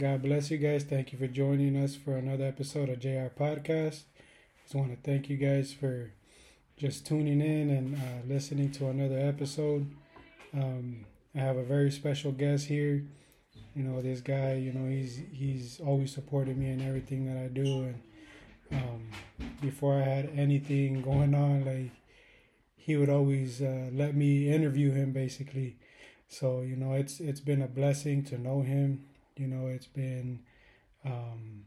God bless you guys. Thank you for joining us for another episode of JR Podcast. Just want to thank you guys for just tuning in and uh, listening to another episode. Um, I have a very special guest here. You know, this guy. You know, he's he's always supported me in everything that I do, and um, before I had anything going on, like he would always uh, let me interview him, basically. So you know, it's it's been a blessing to know him. You know, it's been um,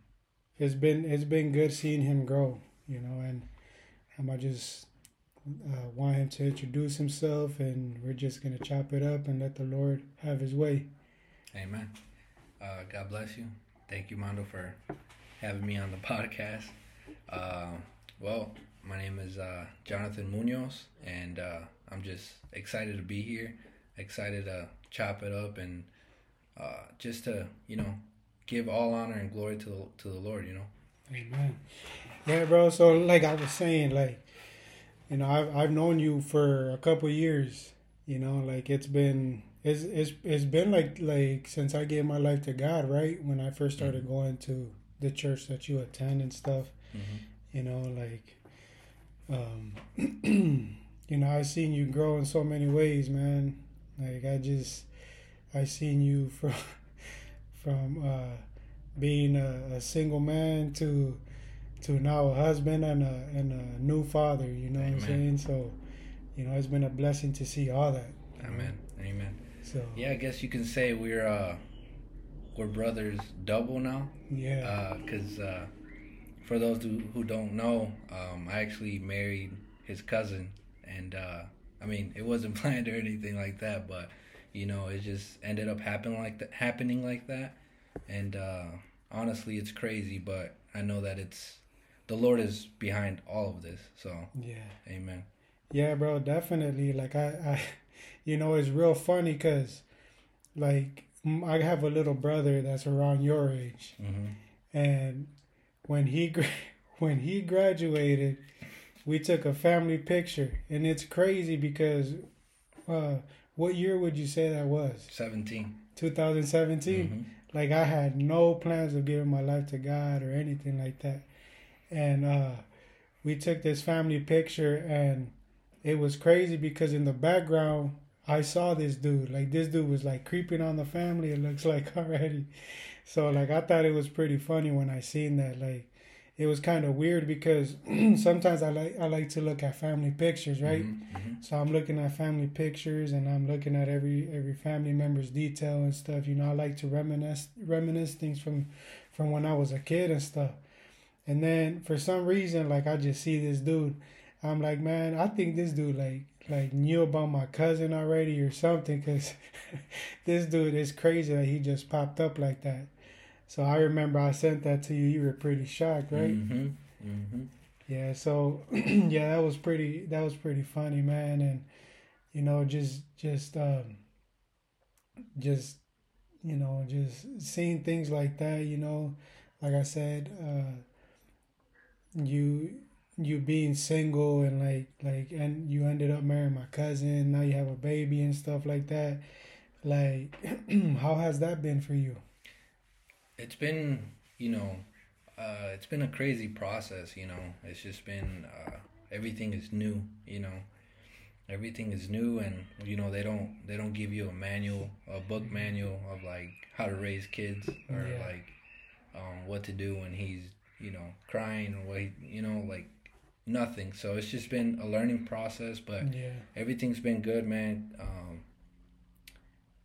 it's been it's been good seeing him grow. You know, and um, I just uh, want him to introduce himself, and we're just gonna chop it up and let the Lord have His way. Amen. Uh, God bless you. Thank you, Mondo, for having me on the podcast. Uh, well, my name is uh, Jonathan Munoz, and uh, I'm just excited to be here. Excited to chop it up and uh, just to you know give all honor and glory to the, to the Lord. You know. Amen. Yeah, bro. So like I was saying, like you know, I've I've known you for a couple years. You know, like it's been it's it's it's been like like since I gave my life to God, right? When I first started mm-hmm. going to the church that you attend and stuff. Mm-hmm. You know, like um you know, I've seen you grow in so many ways, man. Like I just I seen you from from uh being a, a single man to to now a husband and a and a new father, you know Amen. what I'm saying? So, you know, it's been a blessing to see all that. Amen. Know? Amen. So yeah, I guess you can say we're uh we're brothers double now. Yeah. Uh, cause uh, for those who, who don't know, um, I actually married his cousin, and uh, I mean it wasn't planned or anything like that, but you know it just ended up happening like that, happening like that, and uh, honestly, it's crazy, but I know that it's the Lord is behind all of this. So yeah, Amen. Yeah, bro, definitely. Like I, I you know, it's real funny because, like, I have a little brother that's around your age, mm-hmm. and when he when he graduated, we took a family picture, and it's crazy because, uh, what year would you say that was? Seventeen. 2017. Mm-hmm. Like I had no plans of giving my life to God or anything like that, and uh, we took this family picture, and it was crazy because in the background I saw this dude. Like this dude was like creeping on the family. It looks like already. So like I thought it was pretty funny when I seen that. Like it was kind of weird because sometimes I like I like to look at family pictures, right? Mm-hmm, mm-hmm. So I'm looking at family pictures and I'm looking at every every family member's detail and stuff. You know, I like to reminisce reminisce things from from when I was a kid and stuff. And then for some reason, like I just see this dude. I'm like, man, I think this dude like like knew about my cousin already or something because this dude is crazy that he just popped up like that. So I remember I sent that to you. You were pretty shocked, right? Mm-hmm. Mm-hmm. Yeah. So yeah, that was pretty. That was pretty funny, man. And you know, just just um, just you know, just seeing things like that. You know, like I said, uh, you you being single and like like and you ended up marrying my cousin now you have a baby and stuff like that like how has that been for you it's been you know uh it's been a crazy process you know it's just been uh everything is new you know everything is new and you know they don't they don't give you a manual a book manual of like how to raise kids or yeah. like um what to do when he's you know crying or what he, you know like nothing. So it's just been a learning process, but yeah. everything's been good, man. Um,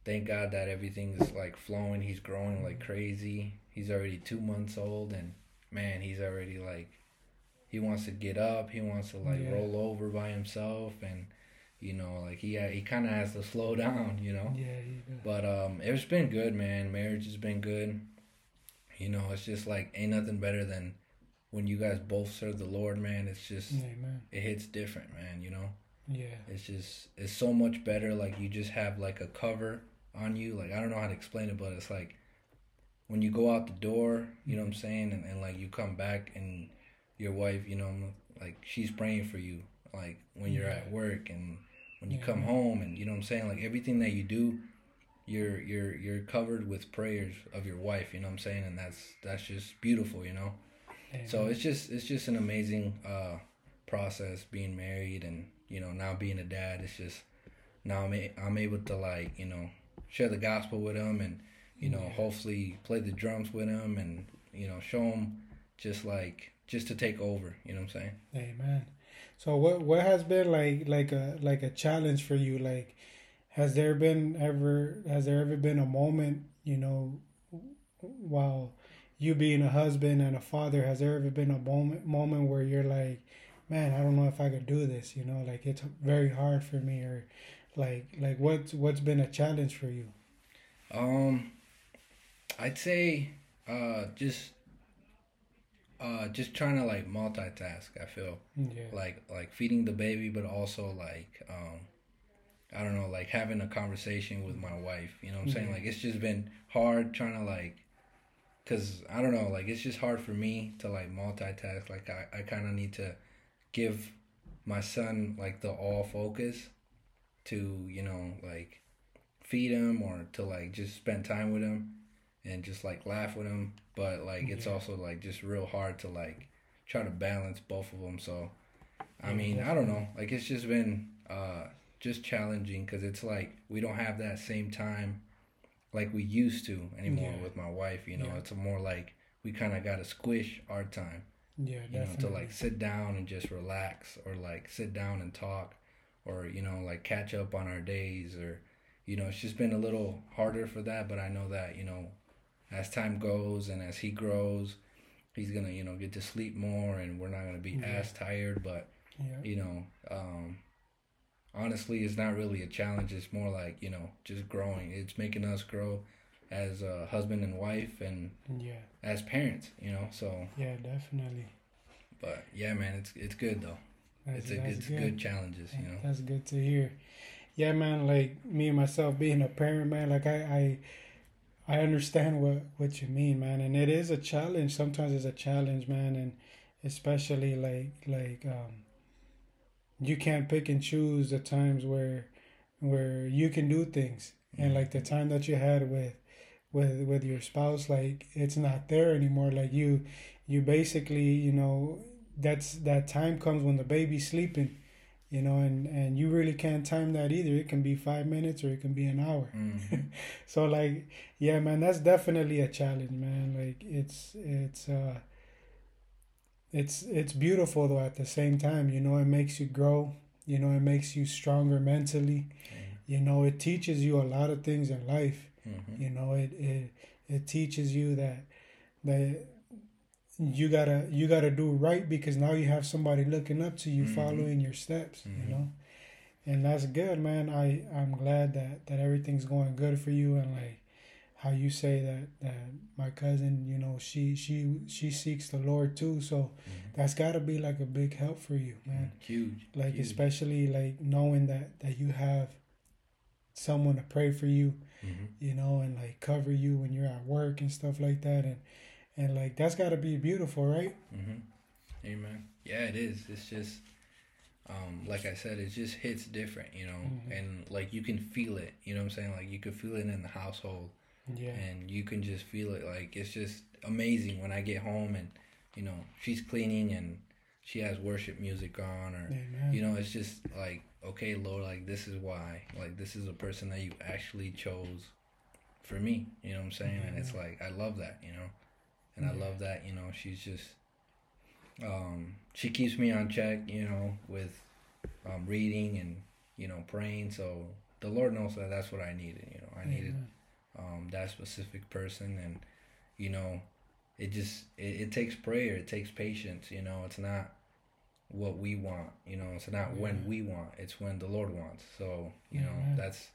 thank God that everything's like flowing. He's growing like crazy. He's already two months old, and man, he's already like he wants to get up. He wants to like yeah. roll over by himself, and you know, like he he kind of has to slow down, you know. Yeah. But um, it's been good, man. Marriage has been good. You know, it's just like ain't nothing better than when you guys both serve the Lord, man, it's just Amen. it hits different, man. You know. Yeah. It's just it's so much better. Like you just have like a cover on you. Like I don't know how to explain it, but it's like when you go out the door, you know what I'm mm-hmm. saying, and, and like you come back and your wife, you know, like she's praying for you. Like when you're at work and when you yeah. come home, and you know what I'm saying, like everything that you do, you're you're you're covered with prayers of your wife. You know what I'm saying, and that's that's just beautiful. You know. Amen. So it's just it's just an amazing uh, process being married and you know now being a dad. It's just now I'm a, I'm able to like you know share the gospel with them and you know hopefully play the drums with them and you know show them just like just to take over. You know what I'm saying? Amen. So what what has been like like a like a challenge for you? Like, has there been ever has there ever been a moment you know while you being a husband and a father has there ever been a moment moment where you're like man i don't know if i could do this you know like it's very hard for me or like like what's what's been a challenge for you? Um i'd say uh just uh just trying to like multitask i feel. Yeah. like like feeding the baby but also like um i don't know like having a conversation with my wife you know what i'm saying? Like it's just been hard trying to like because i don't know like it's just hard for me to like multitask. Like i, I kind of need to give my son like the all focus to you know like feed him or to like just spend time with him and just like laugh with him. But like it's also like just real hard to like try to balance both of them so i mean i don't know. Like it's just been uh just challenging because it's like we don't have that same time like we used to anymore yeah. with my wife you know. Yeah. it's more like we kind of got to squish our time yeah you definitely. know to like sit down and just relax or like sit down and talk or you know like catch up on our days or you know it's just been a little harder for that but i know that you know as time goes and as he grows he's gonna you know get to sleep more and we're not gonna be yeah. as tired but yeah. you know um, honestly it's not really a challenge. It's more like you know just growing. It's making us grow as a husband and wife and yeah. as parents you know so yeah definitely. But yeah man it's it's good though that's, it's a it's good. good challenges you know. That's good to hear. Yeah man like me and myself being a parent man like i i i understand what what you mean man and it is a challenge. Sometimes it's a challenge man and especially like like um you can't pick and choose the times where where you can do things and like the time that you had with with with your spouse like it's not there anymore. Like you you basically you know that's that time comes when the baby's sleeping you know and and you really can't time that either it can be five minutes or it can be an hour mm-hmm. so like yeah man that's definitely a challenge man like it's it's uh it's it's beautiful though at the same time you know it makes you grow you know it makes you stronger mentally mm-hmm. you know it teaches you a lot of things in life mm-hmm. you know it, it it teaches you that that you gotta you gotta do right because now you have somebody looking up to you mm-hmm. following your steps you mm-hmm. know and that's good man i i'm glad that that everything's going good for you and like how you say that that my cousin, you know, she she she seeks the Lord too. So mm-hmm. that's got to be like a big help for you, man. Mm, huge. Like huge. especially like knowing that that you have someone to pray for you, mm-hmm. you know, and like cover you when you're at work and stuff like that, and and like that's got to be beautiful, right? Mm-hmm. Amen. Yeah, it is. It's just. Um, like I said, it just hits different, you know, mm-hmm. and like you can feel it, you know what I'm saying? Like you can feel it in the household yeah. And you can just feel it. Like it's just amazing when I get home and you know she's cleaning and she has worship music on or Amen. you know it's just like okay Lord like this is why like this is a person that you actually chose for me you know what I'm saying and it's like I love that you know and yeah. I love that you know she's just um she keeps me on check you know with um reading and you know praying. So the Lord knows that that's what I needed you know. I needed um, that specific person and you know it just it, it takes prayer it takes patience you know. It's not what we want you know. It's not yeah. when we want it's when the lord wants. So you know that's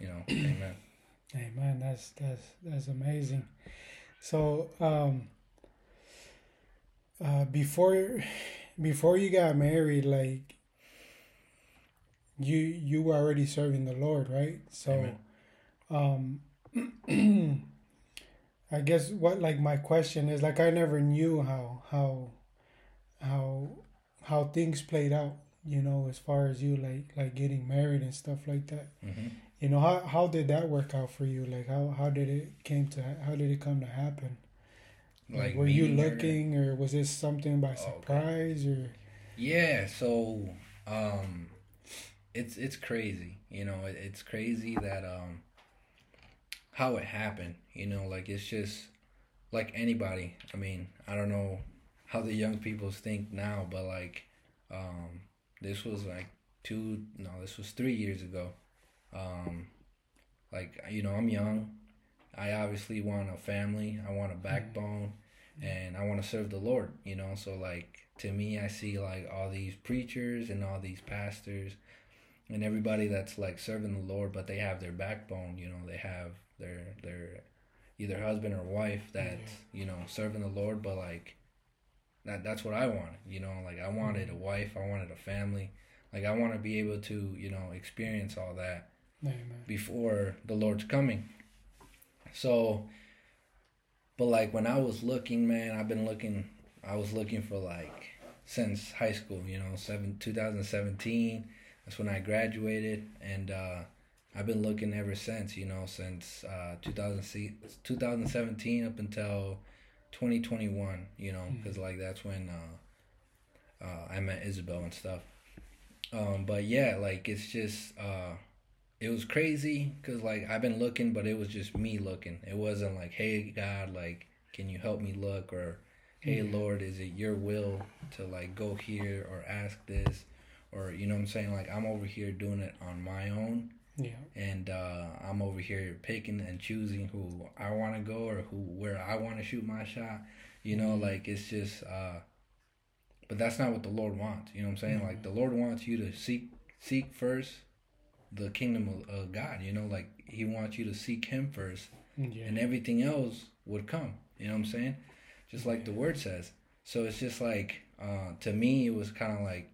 you know amen. Amen. That's that's that's amazing so um uh before before you got married like you you were already serving the lord right so amen um I guess what like my question is like I never knew how how how how things played out, you know, as far as you like like getting married and stuff like that. Mm-hmm. You know how how did that work out for you? Like how how did it came to how did it come to happen? Like, like were you looking or, or, was this something by surprise okay. or? Yeah, so um, it's it's crazy. You know, it, it's crazy that um, how it happened. You know, like it's just like anybody. I mean, I don't know how the young people think now, but like um, this was like two no, this was three years ago. Um, like you know, I'm young. I obviously want a family. I want a backbone, mm-hmm. and I want to serve the Lord. You know, so like to me, I see like all these preachers and all these pastors, and everybody that's like serving the Lord, but they have their backbone. You know, they have their their either husband or wife that's mm-hmm. you know serving the Lord, but like that that's what I wanted. You know, like I wanted mm-hmm. a wife, I wanted a family. Like I want to be able to, you know, experience all that Amen. before the Lord's coming. So, but like when I was looking, man, I've been looking. I was looking for like since high school. You know, seven 2017. That's when I graduated, and uh, I've been looking ever since. You know, since uh, 2000, 2017 up until 2021. You know, because mm. like that's when uh, uh, I met Isabel and stuff. Um, but yeah, like it's just uh, it was crazy because like I've been looking, but it was just me looking. It wasn't like, hey God, like can you help me look or hey yeah. Lord, is it your will to like go here or ask this or you know what I'm saying? Like I'm over here doing it on my own. Yeah. And uh, I'm over here picking and choosing who I want to go or who where I want to shoot my shot. You know, mm-hmm. like it's just uh, but that's not what the Lord wants. You know what I'm saying? Mm-hmm. Like the Lord wants you to seek seek first the kingdom of, of God. You know, like He wants you to seek Him first, yeah. and everything else would come. You know what I'm saying? Just like the Word says. So it's just like uh, to me, it was kind of like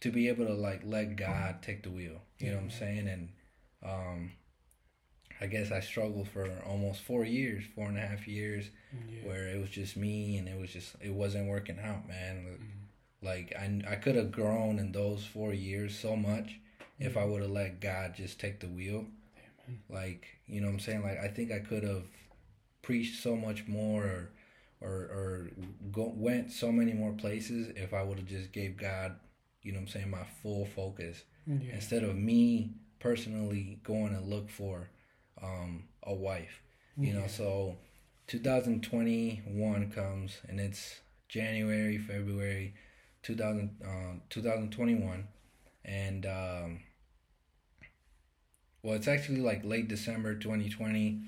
to be able to like let God take the wheel. You know what I'm saying? And um, I guess I struggled for almost four years, four and a half years, yeah. where it was just me and it was just it wasn't working out, man. Mm-hmm. Like I I could have grown in those four years so much. If I would have let God just take the wheel. Amen. Like you know what I'm saying? Like I think I could have preached so much more or or, or go, went so many more places if I would have just gave God, you know what I'm saying, my full focus yeah. instead of me personally going and look for um, a wife. You yeah. know, so 2021 comes and it's January, February 2000, uh, 2021. And, um, well, it's actually like late December 2020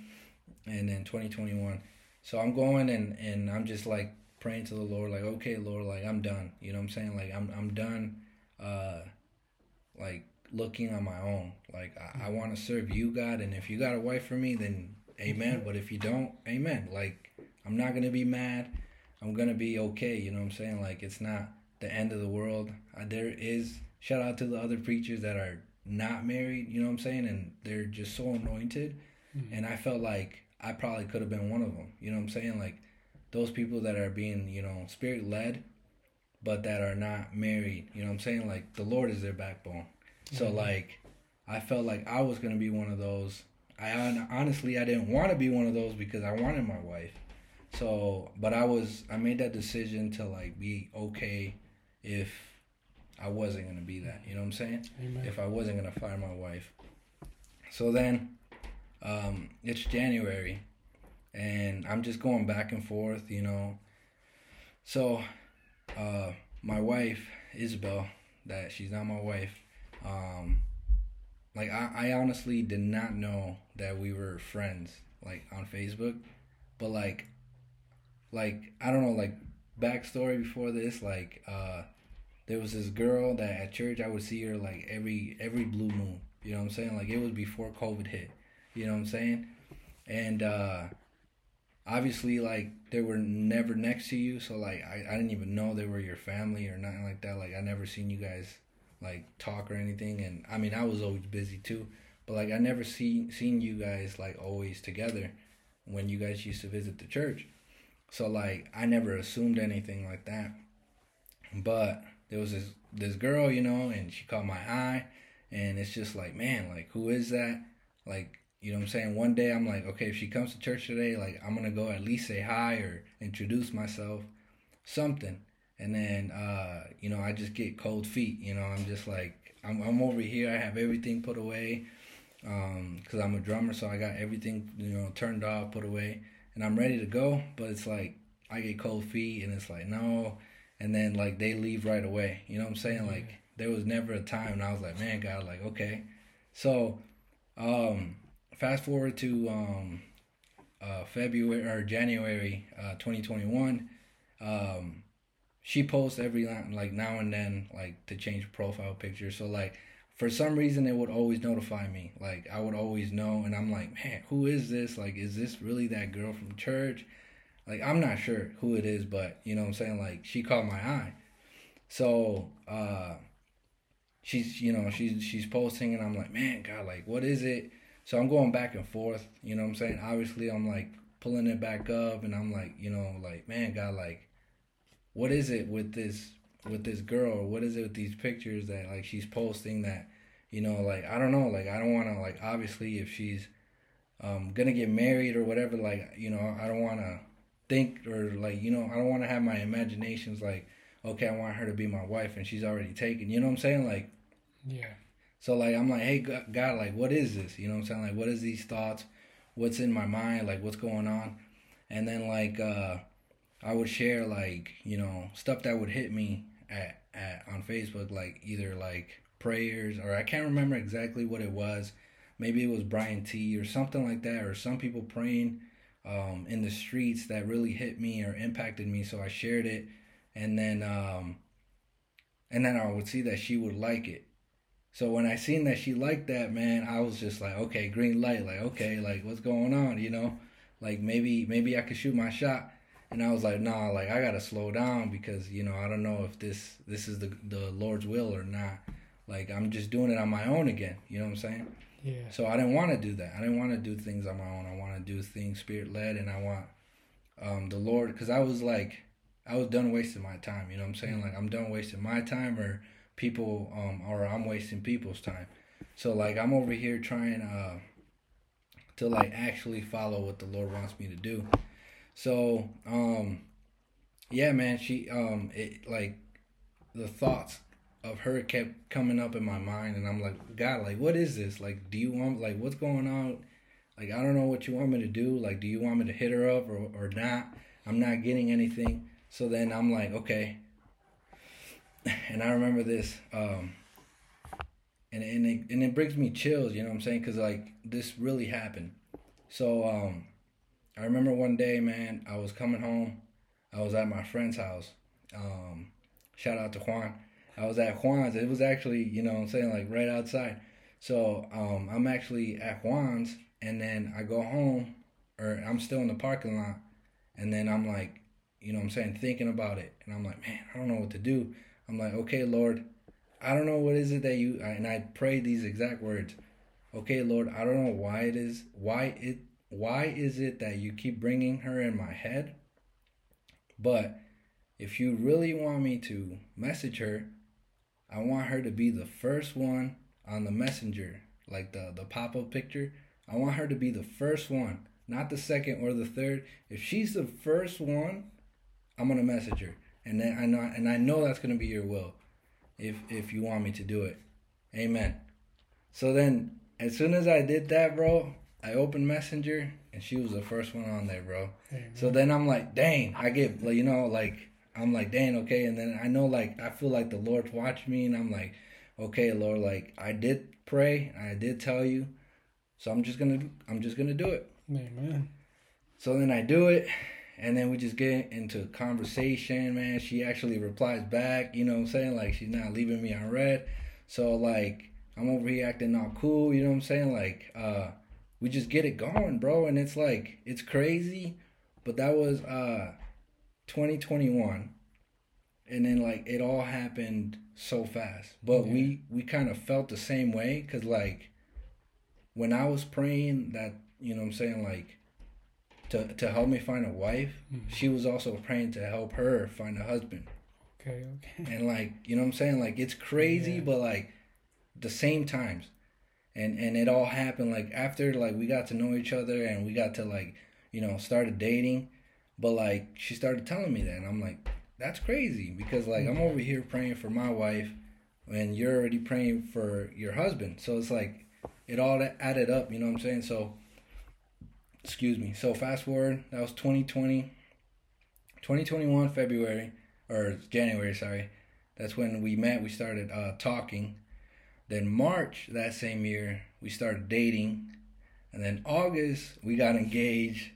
and then 2021. So I'm going and, and I'm just like praying to the Lord, like, okay, Lord, like I'm done. You know what I'm saying? Like I'm, I'm done, uh, like looking on my own. Like I, I want to serve you, God, and if you got a wife for me, then amen. But if you don't, amen. Like I'm not gonna be mad. I'm gonna be okay. You know what I'm saying? Like it's not the end of the world. Uh, there is shout out to the other preachers that are not married. You know what I'm saying? And they're just so anointed. Mm-hmm. And I felt like I probably could have been one of them. You know what I'm saying? Like those people that are being you know spirit led, but that are not married. You know what I'm saying? Like the Lord is their backbone. So mm-hmm. like, I felt like I was gonna be one of those. I honestly I didn't want to be one of those because I wanted my wife. So, but I was I made that decision to like be okay if I wasn't gonna be that. You know what I'm saying? Amen. If I wasn't gonna fire my wife. So then, um, it's January, and I'm just going back and forth. You know. So, uh, my wife Isabel, that she's not my wife um, like I, I honestly did not know that we were friends like on Facebook, but like, like I don't know like backstory before this like uh there was this girl that at church I would see her like every every blue moon. You know what I'm saying? Like it was before COVID hit. You know what I'm saying? And uh obviously like they were never next to you, so like I, I didn't even know they were your family or nothing like that. Like I never seen you guys like talk or anything and I mean I was always busy too but like I never seen seen you guys like always together when you guys used to visit the church so like I never assumed anything like that but there was this this girl you know and she caught my eye and it's just like man like who is that? Like you know what i'm saying? One day i'm like okay if she comes to church today like i'm gonna go at least say hi or introduce myself something. And then uh you know i just get cold feet you know i'm just like i'm, I'm over here i have everything put away um because i'm a drummer so i got everything you know turned off put away and i'm ready to go but it's like i get cold feet and it's like no and then like they leave right away. You know what i'm saying? Like there was never a time and i was like man god like okay. So um fast forward to um uh february or january uh 2021 um she posts every like now and then like to change profile picture. So like for some reason it would always notify me. Like i would always know and i'm like man who is this? Like is this really that girl from church like i'm not sure who it is but you know what i'm saying? Like she caught my eye. So uh she's you know she's she's posting and i'm like man god like what is it? So i'm going back and forth you know what i'm saying? Obviously i'm like pulling it back up and i'm like you know like man god like what is it with this with this girl? What is it with these pictures that like she's posting that you know like i don't know. Like i don't want to like obviously if she's um gonna get married or whatever like you know i don't want to think or like you know i don't want to have my imaginations like okay i want her to be my wife and she's already taken you know what i'm saying like Yeah. so like I'm like, hey God, like what is this? You know what I'm saying? Like what is these thoughts? What's in my mind? Like what's going on? And then like uh I would share like, you know, stuff that would hit me at, at on Facebook, like either like prayers or I can't remember exactly what it was. Maybe it was Brian T or something like that, or some people praying um in the streets that really hit me or impacted me. So I shared it and then um and then I would see that she would like it. So when I seen that she liked that, man, I was just like, okay, green light, like okay, like what's going on, you know? Like maybe maybe I could shoot my shot. And I was like, nah, like I gotta slow down because, you know, I don't know if this this is the the Lord's will or not. Like I'm just doing it on my own again, you know what I'm saying? Yeah. So I didn't want to do that. I didn't want to do things on my own. I want to do things spirit led, and I want um, the Lord, because I was like, I was done wasting my time. You know what I'm saying? Like I'm done wasting my time, or people, um, or I'm wasting people's time. So like I'm over here trying uh, to like actually follow what the Lord wants me to do. So um, yeah, man, she um, it like the thoughts of her kept coming up in my mind and I'm like, God, like what is this? Like do you want like what's going on? Like I don't know what you want me to do. Like do you want me to hit her up or, or not? I'm not getting anything. So then I'm like, okay. And I remember this um and and it, and it brings me chills, you know what I'm saying? Cuz like this really happened. So um I remember one day, man, I was coming home. I was at my friend's house. Um shout out to Juan. I was at Juan's. It was actually, you know I'm saying, like right outside. So um, I'm actually at Juan's, and then I go home, or I'm still in the parking lot, and then I'm like, you know I'm saying, thinking about it. And I'm like, man, I don't know what to do. I'm like, okay, Lord, I don't know what is it that you, and I prayed these exact words. Okay, Lord, I don't know why it is, why it, why is it that you keep bringing her in my head? But if you really want me to message her, I want her to be the first one on the messenger, like the the pop up picture. I want her to be the first one, not the second or the third. If she's the first one, I'm gonna message her, and then I know and I know that's gonna be your will, if if you want me to do it. Amen. So then, as soon as I did that, bro, I opened Messenger, and she was the first one on there, bro. Amen. So then I'm like, dang, I get, you know, like, I'm like, dang, okay. And then I know, like, I feel like the Lord watched me, and I'm like, okay, Lord, like, I did pray, I did tell you, so I'm just gonna, I'm just gonna do it. Amen. So then I do it, and then we just get into conversation, man. She actually replies back, you know what I'm saying? Like, she's not leaving me on read. So, like, I'm over here acting all cool, you know what I'm saying? Like, uh, we just get it going, bro. And it's like, it's crazy, but that was, uh, 2021 and then like it all happened so fast but Yeah. we we kind of felt the same way because like when i was praying that you know what i'm saying like to to help me find a wife Mhm. she was also praying to help her find a husband Okay. Okay. and like you know what i'm saying like it's crazy Yeah. but like the same times, and and it all happened like after like we got to know each other and we got to like you know started dating, but like she started telling me that and I'm like that's crazy because like I'm over here praying for my wife, and you're already praying for your husband, so it's like it all added up, you know what I'm saying? So excuse me. So fast forward, that was 2020. 2021 February or January, sorry. That's when we met. We started uh, talking. Then March that same year, we started dating. And then August, we got engaged.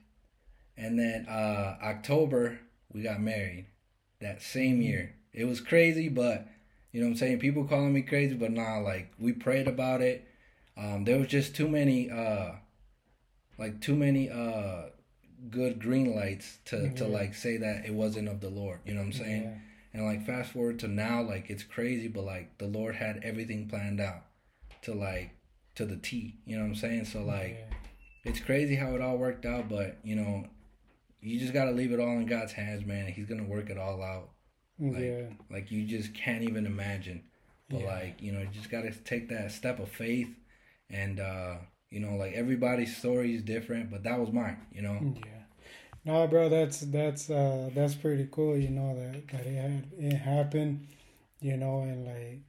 And then uh, October, we got married that same mm-hmm. year. It was crazy, but you know what I'm saying? People calling me crazy, but nah, like we prayed about it. Um, there was just too many, uh, like too many uh, good green lights to, mm-hmm. to like say that it wasn't of the Lord. You know what I'm saying? Yeah. And like fast forward to now, like it's crazy, but like the Lord had everything planned out to like to the T. You know what I'm saying? So like yeah. it's crazy how it all worked out, but you know, you just gotta leave it all in God's hands, man. He's gonna work it all out. Like, yeah. Like you just can't even imagine. But yeah. like, you know, you just gotta take that step of faith and uh, you know, like everybody's story is different, but that was mine, you know. Yeah. No, bro, that's that's uh that's pretty cool. You know that that it had it happened. You know, and like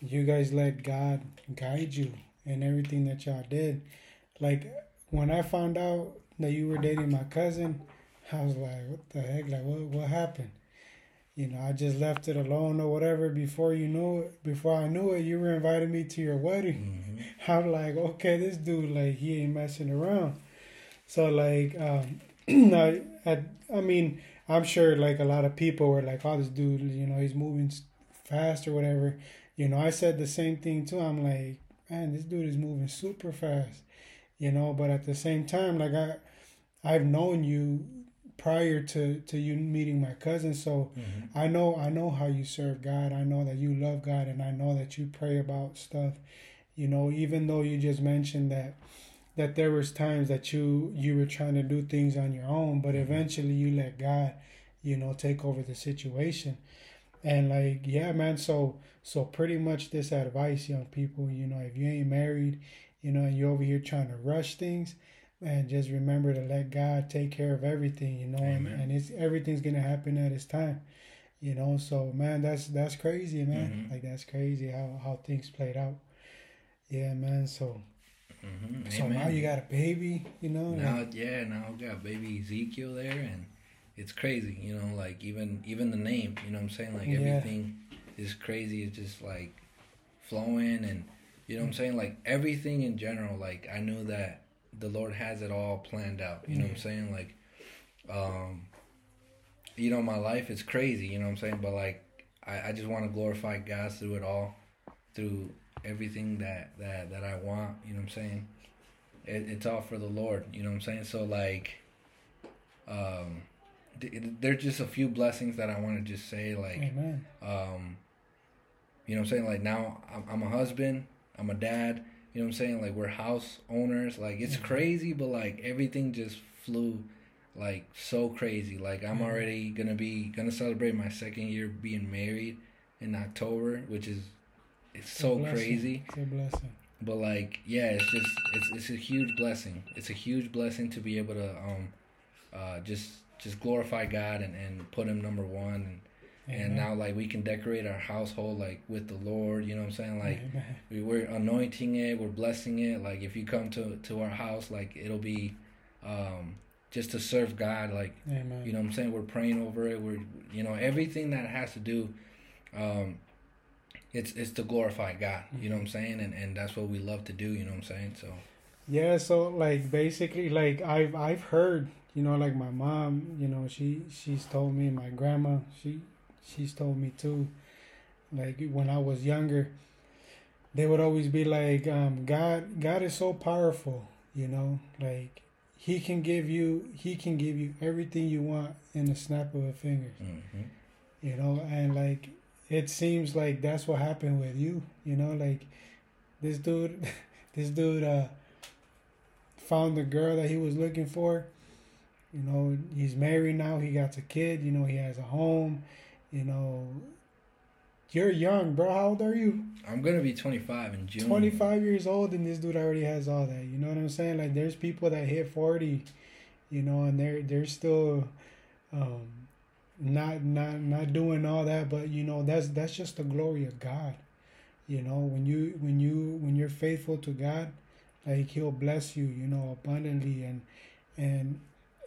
you guys let God guide you in everything that y'all did. Like when I found out that you were dating my cousin, I was like, what the heck? Like what what happened? You know, I just left it alone or whatever. Before you knew it, before I knew it, you were inviting me to your wedding. Mm-hmm. I'm like, okay, this dude, like, he ain't messing around. So like, um, I, I, I mean, I'm sure like a lot of people were like, "Oh, this dude, you know, he's moving fast or whatever." You know, I said the same thing too. I'm like, man, this dude is moving super fast. You know, but at the same time, like I, I've known you prior to to you meeting my cousin, so mm-hmm. I know I know how you serve God. I know that you love God, and I know that you pray about stuff. You know, even though you just mentioned that that there was times that you you were trying to do things on your own but mm-hmm. eventually you let god you know take over the situation and like yeah man so so pretty much this advice young people you know if you ain't married you know and you're over here trying to rush things and just remember to let god take care of everything you know and, and it's everything's gonna happen at its time you know so man that's that's crazy man mm-hmm. like that's crazy how how things played out yeah man so Mm-hmm. So Amen. now you got a baby, you know. Now, like, yeah, now I got baby Ezekiel there, and it's crazy, you know. Like even even the name, you know, what I'm saying like everything yeah. is crazy. It's just like flowing, and you know, what I'm saying like everything in general. Like I knew that the Lord has it all planned out. You know, what I'm saying like, um, you know, my life is crazy. You know, what I'm saying, but like I, I just want to glorify God through it all, through everything that that that I want. You know what I'm saying? It, it's all for the Lord. You know what I'm saying? So like, um, there's just a few blessings that I want to just say. Like, Amen. um, you know what I'm saying? Like now I'm, I'm a husband. I'm a dad. You know what I'm saying? Like we're house owners. Like it's crazy, but like everything just flew like so crazy. Like I'm already gonna be gonna celebrate my second year being married in October, which is it's so it's crazy. It's a blessing. But like, yeah, it's just it's it's a huge blessing. It's a huge blessing to be able to um, uh, just just glorify God and, and put Him number one and. Amen. And now, like, we can decorate our household, like, with the Lord, you know what I'm saying? Like, we, we're anointing it, we're blessing it. Like, if you come to, to our house, like, it'll be um, just to serve God. Like, Amen. you know what I'm saying? We're praying over it. We're, you know, everything that has to do um, it's it's to glorify God. You know what I'm saying? And and that's what we love to do. You know what I'm saying? So. Yeah. So like basically, like I've I've heard, you know, like my mom, you know, she she's told me, my grandma, she she's told me too. Like when I was younger, they would always be like, um, God God is so powerful. You know, like he can give you he can give you everything you want in the snap of a finger. Mm-hmm. You know, and like it seems like that's what happened with you. You know, like this dude, this dude uh, found the girl that he was looking for. You know, he's married now. He got a kid. You know, he has a home. You know, You're young, bro. How old are you? I'm gonna be 25 in June. 25 years old, and this dude already has all that. You know what I'm saying? Like, there's people that hit 40, you know, and they're they're still, um, not not not doing all that. But you know, that's that's just the glory of God. You know, when you when you when you're faithful to God, like He'll bless you. You know, abundantly, and and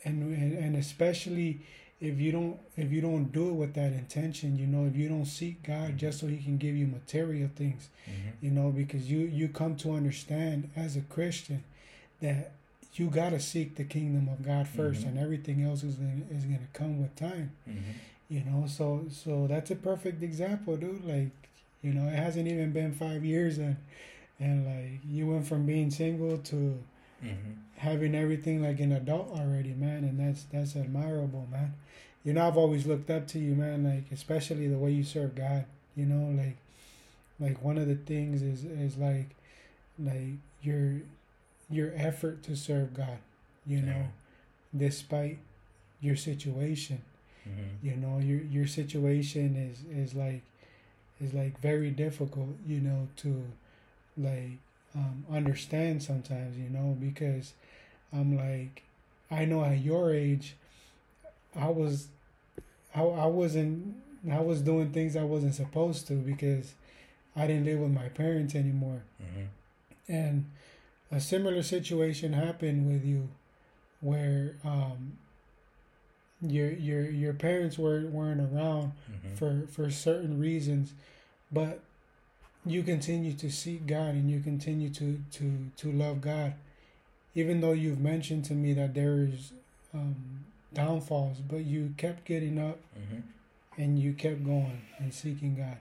and and, and especially if you don't if you don't do it with that intention you know if you don't seek god just so he can give you material things mm-hmm. you know because you you come to understand as a christian that you got to seek the kingdom of god 1st mm-hmm. and everything else is gonna, is going to come with time mm-hmm. you know so so that's a perfect example dude like you know it hasn't even been five years and and like you went from being single to mm-hmm. having everything like an adult already man and that's that's admirable man you know, I've always looked up to you, man. Like especially the way you serve God. You know, like like one of the things is is like like your your effort to serve God. You know, despite your situation. Mm-hmm. You know, your your situation is is like is like very difficult. You know, to like um, understand sometimes. You know, because I'm like I know at your age I was, I, I wasn't, I was doing things I wasn't supposed to because I didn't live with my parents anymore. Mm-hmm. And a similar situation happened with you, where um, your your your parents weren't weren't around mm-hmm. for for certain reasons, but you continue to seek God and you continue to to to love God, even though you've mentioned to me that there is um, downfalls, but you kept getting up mm-hmm. and you kept going and seeking God.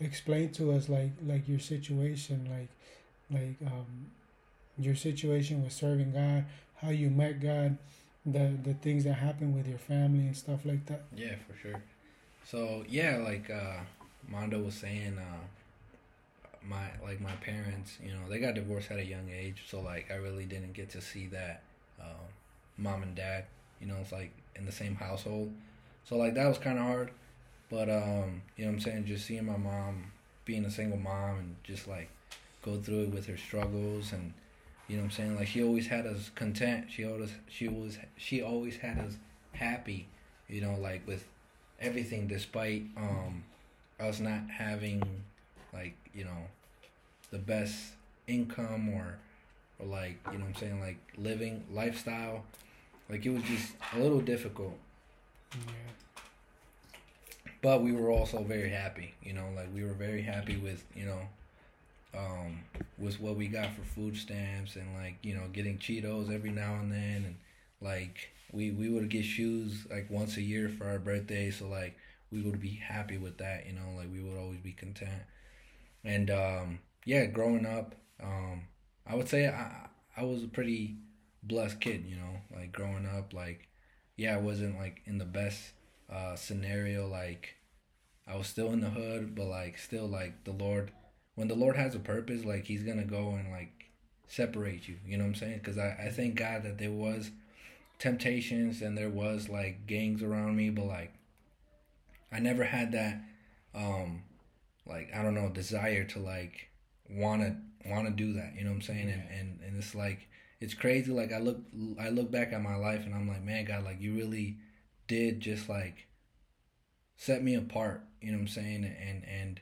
Explain to us like like your situation, like like um, your situation with serving God, how you met God, the the things that happened with your family and stuff like that. Yeah, for sure. So yeah, like uh, Mondo was saying, uh, my like my parents, you know, they got divorced at a young age, so like I really didn't get to see that uh, mom and dad you know, it's like in the same household. So like that was kind of hard, but um, you know what I'm saying, just seeing my mom being a single mom and just like go through it with her struggles and you know what I'm saying, like she always had us content. She always she was she always had us happy, you know, like with everything despite um us not having like, you know, the best income or or like, you know what I'm saying, like living lifestyle like it was just a little difficult. Yeah. But we were also very happy, you know, like we were very happy with, you know, um, with what we got for food stamps and like, you know, getting Cheetos every now and then and like we we would get shoes like once a year for our birthday, so like we would be happy with that, you know, like we would always be content. And um yeah, growing up, um I would say I I was a pretty blessed kid, you know, like growing up, like, yeah, I wasn't like in the best uh, scenario. Like, I was still in the hood, but like, still, like, the Lord, when the Lord has a purpose, like, He's gonna go and like separate you, you know what I'm saying? Because I, I thank God that there was temptations and there was like gangs around me, but like, I never had that, um, like, I don't know, desire to like, wanna wanna do that, you know what I'm saying? And, and, and it's like, it's crazy. Like I look, I look back at my life and I'm like, man, God, like you really did just like set me apart. You know what I'm saying? And and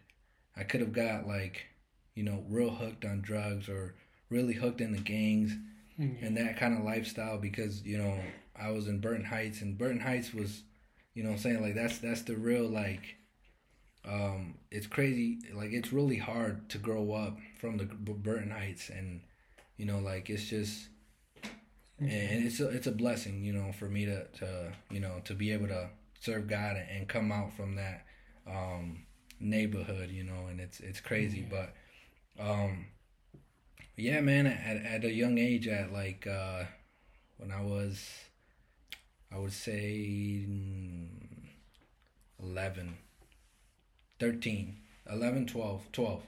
I could have got like, you know, real hooked on drugs or really hooked in the gangs mm-hmm. and that kind of lifestyle because you know I was in Burton Heights and Burton Heights was, you know, I'm saying like that's that's the real like. Um, it's crazy. Like it's really hard to grow up from the Burton Heights and you know like it's just and it's a, it's a blessing you know for me to, to you know to be able to serve god and come out from that um, neighborhood you know and it's it's crazy yeah. but um yeah man at, at a young age at like uh when i was i would say 11 13 11 12 12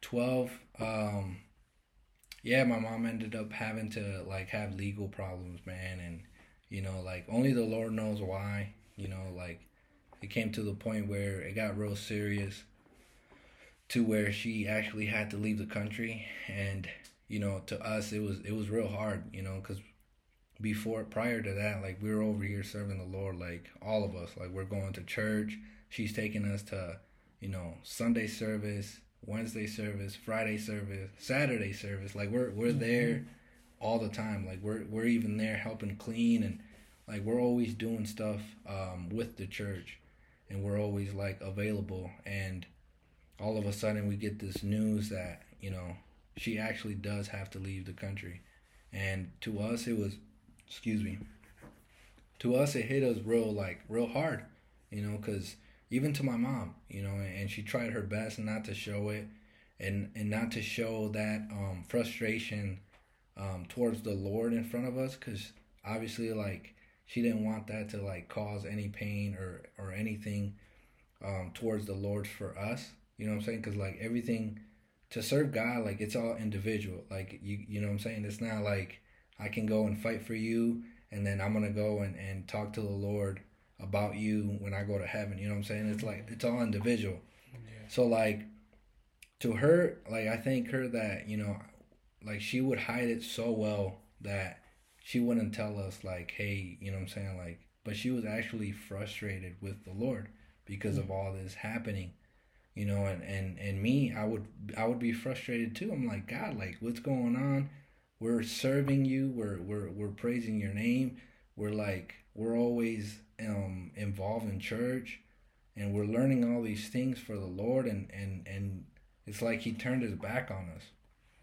12 um yeah, my mom ended up having to like have legal problems, man, and you know, like only the Lord knows why. You know, like it came to the point where it got real serious. to where she actually had to leave the country and you know to us it was it was real hard you know because before prior to that like we were over here serving the lord like all of us like we're going to church she's taking us to you know sunday service wednesday service friday service saturday service. Like we're we're there all the time. Like we're we're even there helping clean and like we're always doing stuff um, with the church. And we're always like available. And all of a sudden we get this news that you know she actually does have to leave the country. And to us it was excuse me to us it hit us real like real hard you know because even to my mom you know and she tried her best not to show it and and not to show that um, frustration um, towards the lord in front of us because obviously like she didn't want that to like cause any pain or or anything um, towards the lord for us you know what i'm saying? Because like everything to serve god like it's all individual like you you know what i'm saying? It's not like I can go and fight for you, and then I'm gonna go and, and talk to the Lord about you when I go to heaven. You know what I'm saying? It's like it's all individual. Yeah. So like to her, like I thank her that, you know, like she would hide it so well that she wouldn't tell us like, hey, you know what I'm saying? Like but she was actually frustrated with the Lord because mm-hmm. of all this happening. You know, and, and, and me, I would I would be frustrated too. I'm like, God, like what's going on? we're serving you we're we're we're praising your name we're like we're always um involved in church and we're learning all these things for the lord and and and it's like he turned his back on us.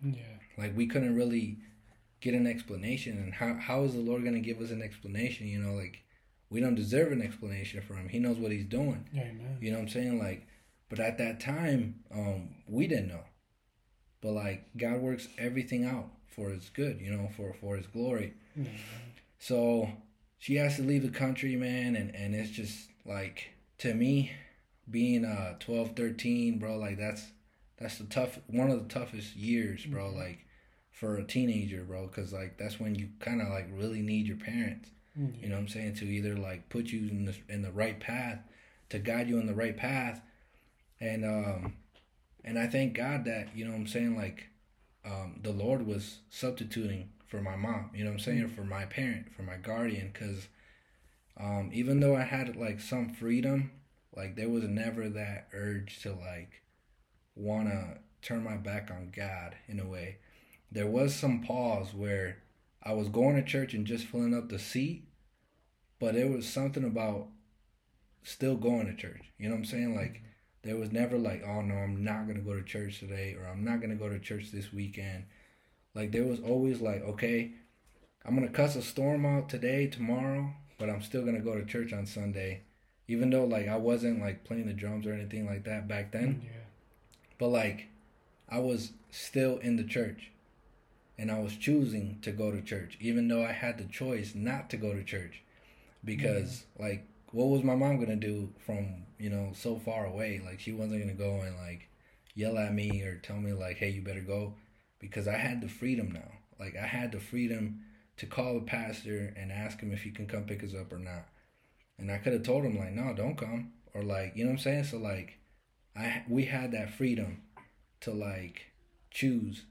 Yeah. Like we couldn't really get an explanation and how how is the lord going to give us an explanation you know? Like we don't deserve an explanation from him. He knows what he's doing. Amen. you know what i'm saying? Like but at that time um we didn't know. But like god works everything out for his good, you know, for for his glory. Mm-hmm. So she has to leave the country, man, and and it's just like to me, being uh 12, 13, bro, like that's that's the tough one of the toughest years, bro, mm-hmm. like for a teenager, bro, cuz like that's when you kind of like really need your parents. Mm-hmm. You know what I'm saying to either like put you in the in the right path, to guide you in the right path. And um and I thank God that, you know what I'm saying, like um, the Lord was substituting for my mom. You know what I'm saying? Mm-hmm. For my parent, for my guardian, because um, even though I had like some freedom, like there was never that urge to like wanna turn my back on God in a way. There was some pause where I was going to church and just filling up the seat, but there was something about still going to church. You know what I'm saying? Like there was never like, oh no, I'm not gonna go to church today, or I'm not gonna go to church this weekend. Like there was always like, okay, I'm gonna cuss a storm out today, tomorrow, but I'm still gonna go to church on Sunday, even though like I wasn't like playing the drums or anything like that back then. Yeah. But like, I was still in the church, and I was choosing to go to church, even though I had the choice not to go to church, because yeah. like what was my mom gonna do from you know so far away? Like she wasn't gonna go and like yell at me or tell me like, hey, you better go, because I had the freedom now. Like I had the freedom to call the pastor and ask him if he can come pick us up or not. And I could have told him like, no, don't come, or like, you know what I'm saying? So like, I we had that freedom to like choose,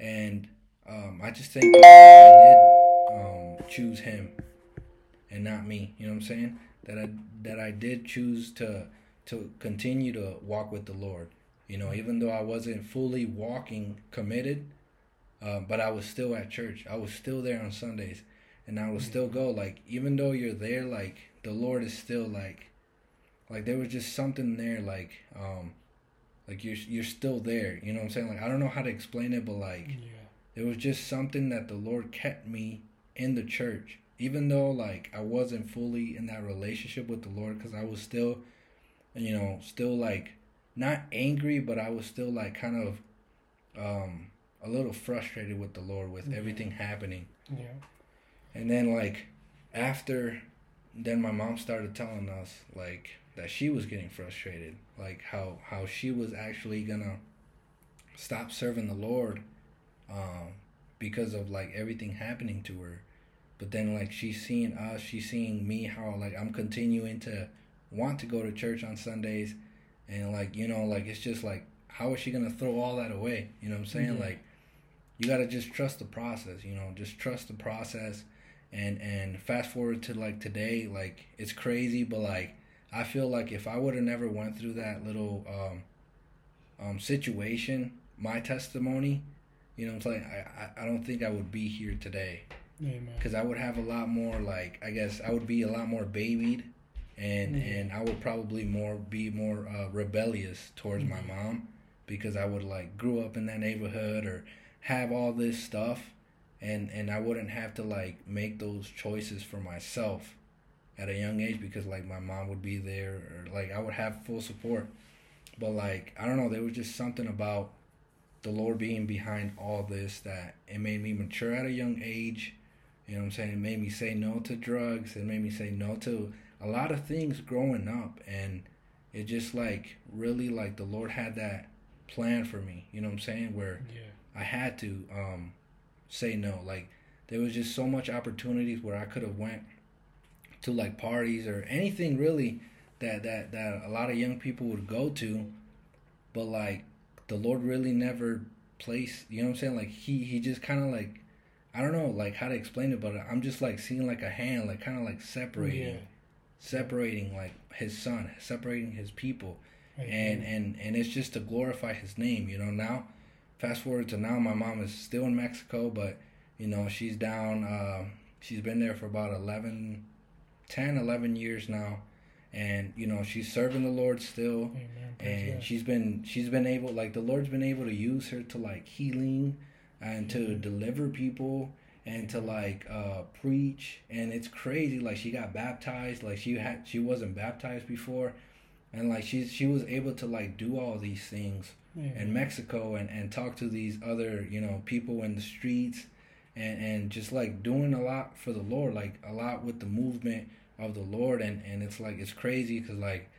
and um, I just think I did um, choose him and not me. You know what I'm saying? that I that I did choose to to continue to walk with the Lord. You know, even though I wasn't fully walking committed, uh, but I was still at church. I was still there on Sundays, and I would mm-hmm. still go. Like even though you're there, like the Lord is still like, like there was just something there. Like um, like you're you're still there. You know what I'm saying? Like I don't know how to explain it, but like yeah. there was just something that the Lord kept me in the church even though like I wasn't fully in that relationship with the Lord because I was still, you know, still like not angry, but I was still like kind of um, a little frustrated with the Lord with mm-hmm. everything happening. Yeah. And then like after, then my mom started telling us like that she was getting frustrated, like how how she was actually gonna stop serving the Lord, um, because of like everything happening to her but then like she's seeing us, she's seeing me how like I'm continuing to want to go to church on Sundays and like you know like it's just like how is she gonna throw all that away? You know what I'm saying? Mhm. Like, you gotta just trust the process. You know, just trust the process. And and fast forward to like today, like it's crazy, but like I feel like if I would have never went through that little um, um, situation, my testimony, you know, what I'm saying I, I I don't think I would be here today because I would have a lot more like I guess I would be a lot more babied, and Mhm. and I would probably more be more uh, rebellious towards my Mhm. mom because I would like grew up in that neighborhood or have all this stuff, and and I wouldn't have to like make those choices for myself at a young age because like my mom would be there or like I would have full support, but like I don't know there was just something about the Lord being behind all this that it made me mature at a young age. You know what I'm saying? It made me say no to drugs. It made me say no to a lot of things growing up. And it just like really like the Lord had that plan for me. You know what I'm saying? Where Yeah. I had to um, say no. Like there was just so much opportunities where I could have went to like parties or anything really that that that a lot of young people would go to, but like the Lord really never placed. You know what I'm saying? Like he he just kind of like I don't know like how to explain it, but I'm just like seeing like a hand like kind of like separating, Yeah. Separating like his son, separating his people. And and and it's just to glorify his name you know now fast forward to now my mom is still in mexico but you know she's down uh, she's been there for about 11 10 11 years now. And you know she's serving the lord still. Amen. And she's been she's been able like the lord's been able to use her to like healing and to deliver people and to like uh preach. And it's crazy like she got baptized like she had she wasn't baptized before. And like she's she was able to like do all these things in Mexico and and talk to these other you know people in the streets and and just like doing a lot for the Lord like a lot with the movement of the Lord. And and it's like it's crazy because like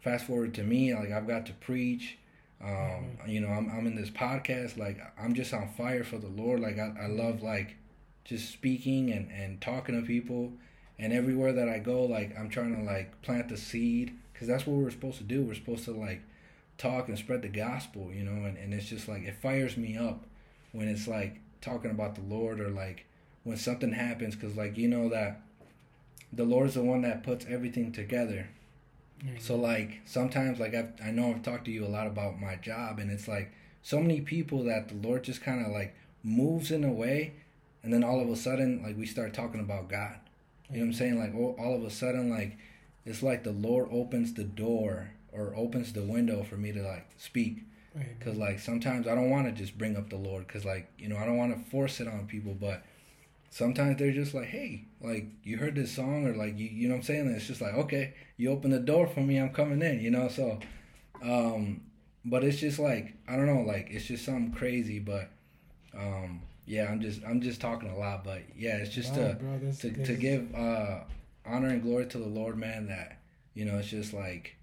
fast forward to me like I've got to preach. Um you know I'm I'm in this podcast like I'm just on fire for the Lord. Like I, I love like just speaking and and talking to people. And everywhere that I go like I'm trying to like plant the seed because that's what we're supposed to do. We're supposed to like talk and spread the gospel you know? And, and it's just like it fires me up when it's like talking about the lord or like when something happens. Because like you know that the lord's the one that puts everything together. Amen. so like sometimes like I've, I know I've talked to you a lot about my job and it's like so many people that the Lord just kind of like moves in a way and then all of a sudden like we start talking about God. You know what I'm saying? Like all, all of a sudden like it's like the Lord opens the door or opens the window for me to like speak cuz like sometimes I don't want to just bring up the Lord cuz like you know I don't want to force it on people but sometimes they're just like hey like you heard this song or like you you know what I'm saying and it's just like okay you open the door for me I'm coming in you know so um but it's just like I don't know like it's just something crazy but um yeah I'm just I'm just talking a lot but yeah it's just Wow, to bro, this- to, this to give uh honor and glory to the Lord man that you know it's just like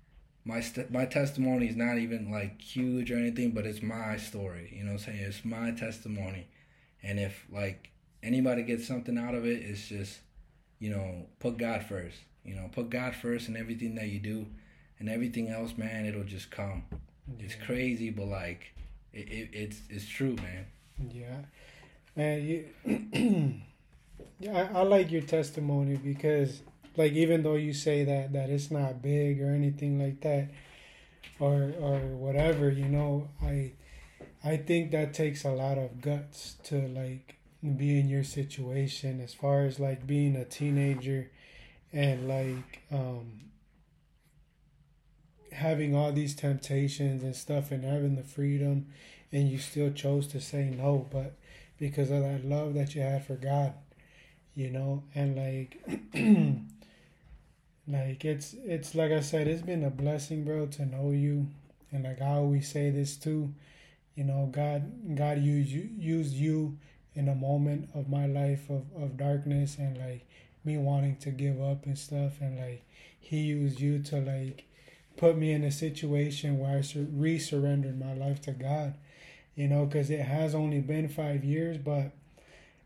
my st- my testimony is not even like huge or anything but it's my story you know what I'm saying? It's my testimony. And if like anybody gets something out of it it's just you know put God first you know put God first in everything that you do and everything else man it'll just come. It's crazy but like it, it it's it's true man. Yeah, man. You, I, I like your testimony because, like, even though you say that that it's not big or anything like that, or or whatever, you know, I, I think that takes a lot of guts to like be in your situation as far as like being a teenager, and like um having all these temptations and stuff and having the freedom and you still chose to say no but because of that love that you had for god you know? And like like it's it's like i said it's been a blessing bro to know you. And like i always say this too you know god god used you used you in a moment of my life of, of darkness and like me wanting to give up and stuff. And like he used you to like put me in a situation where i sur- re-surrendered my life to god you know, because it has only been five years, but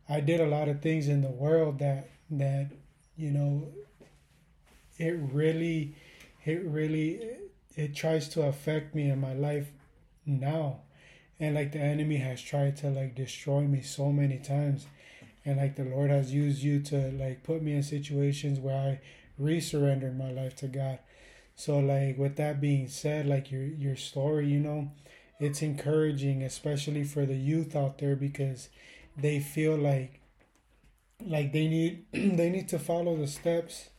I did a lot of things in the world that that you know it really it really it tries to affect me in my life now. And like the enemy has tried to like destroy me so many times. And like the lord has used you to like put me in situations where i resurrendered my life to god. So like with that being said like your your story you know it's encouraging especially for the youth out there because they feel like like they need they need to follow the steps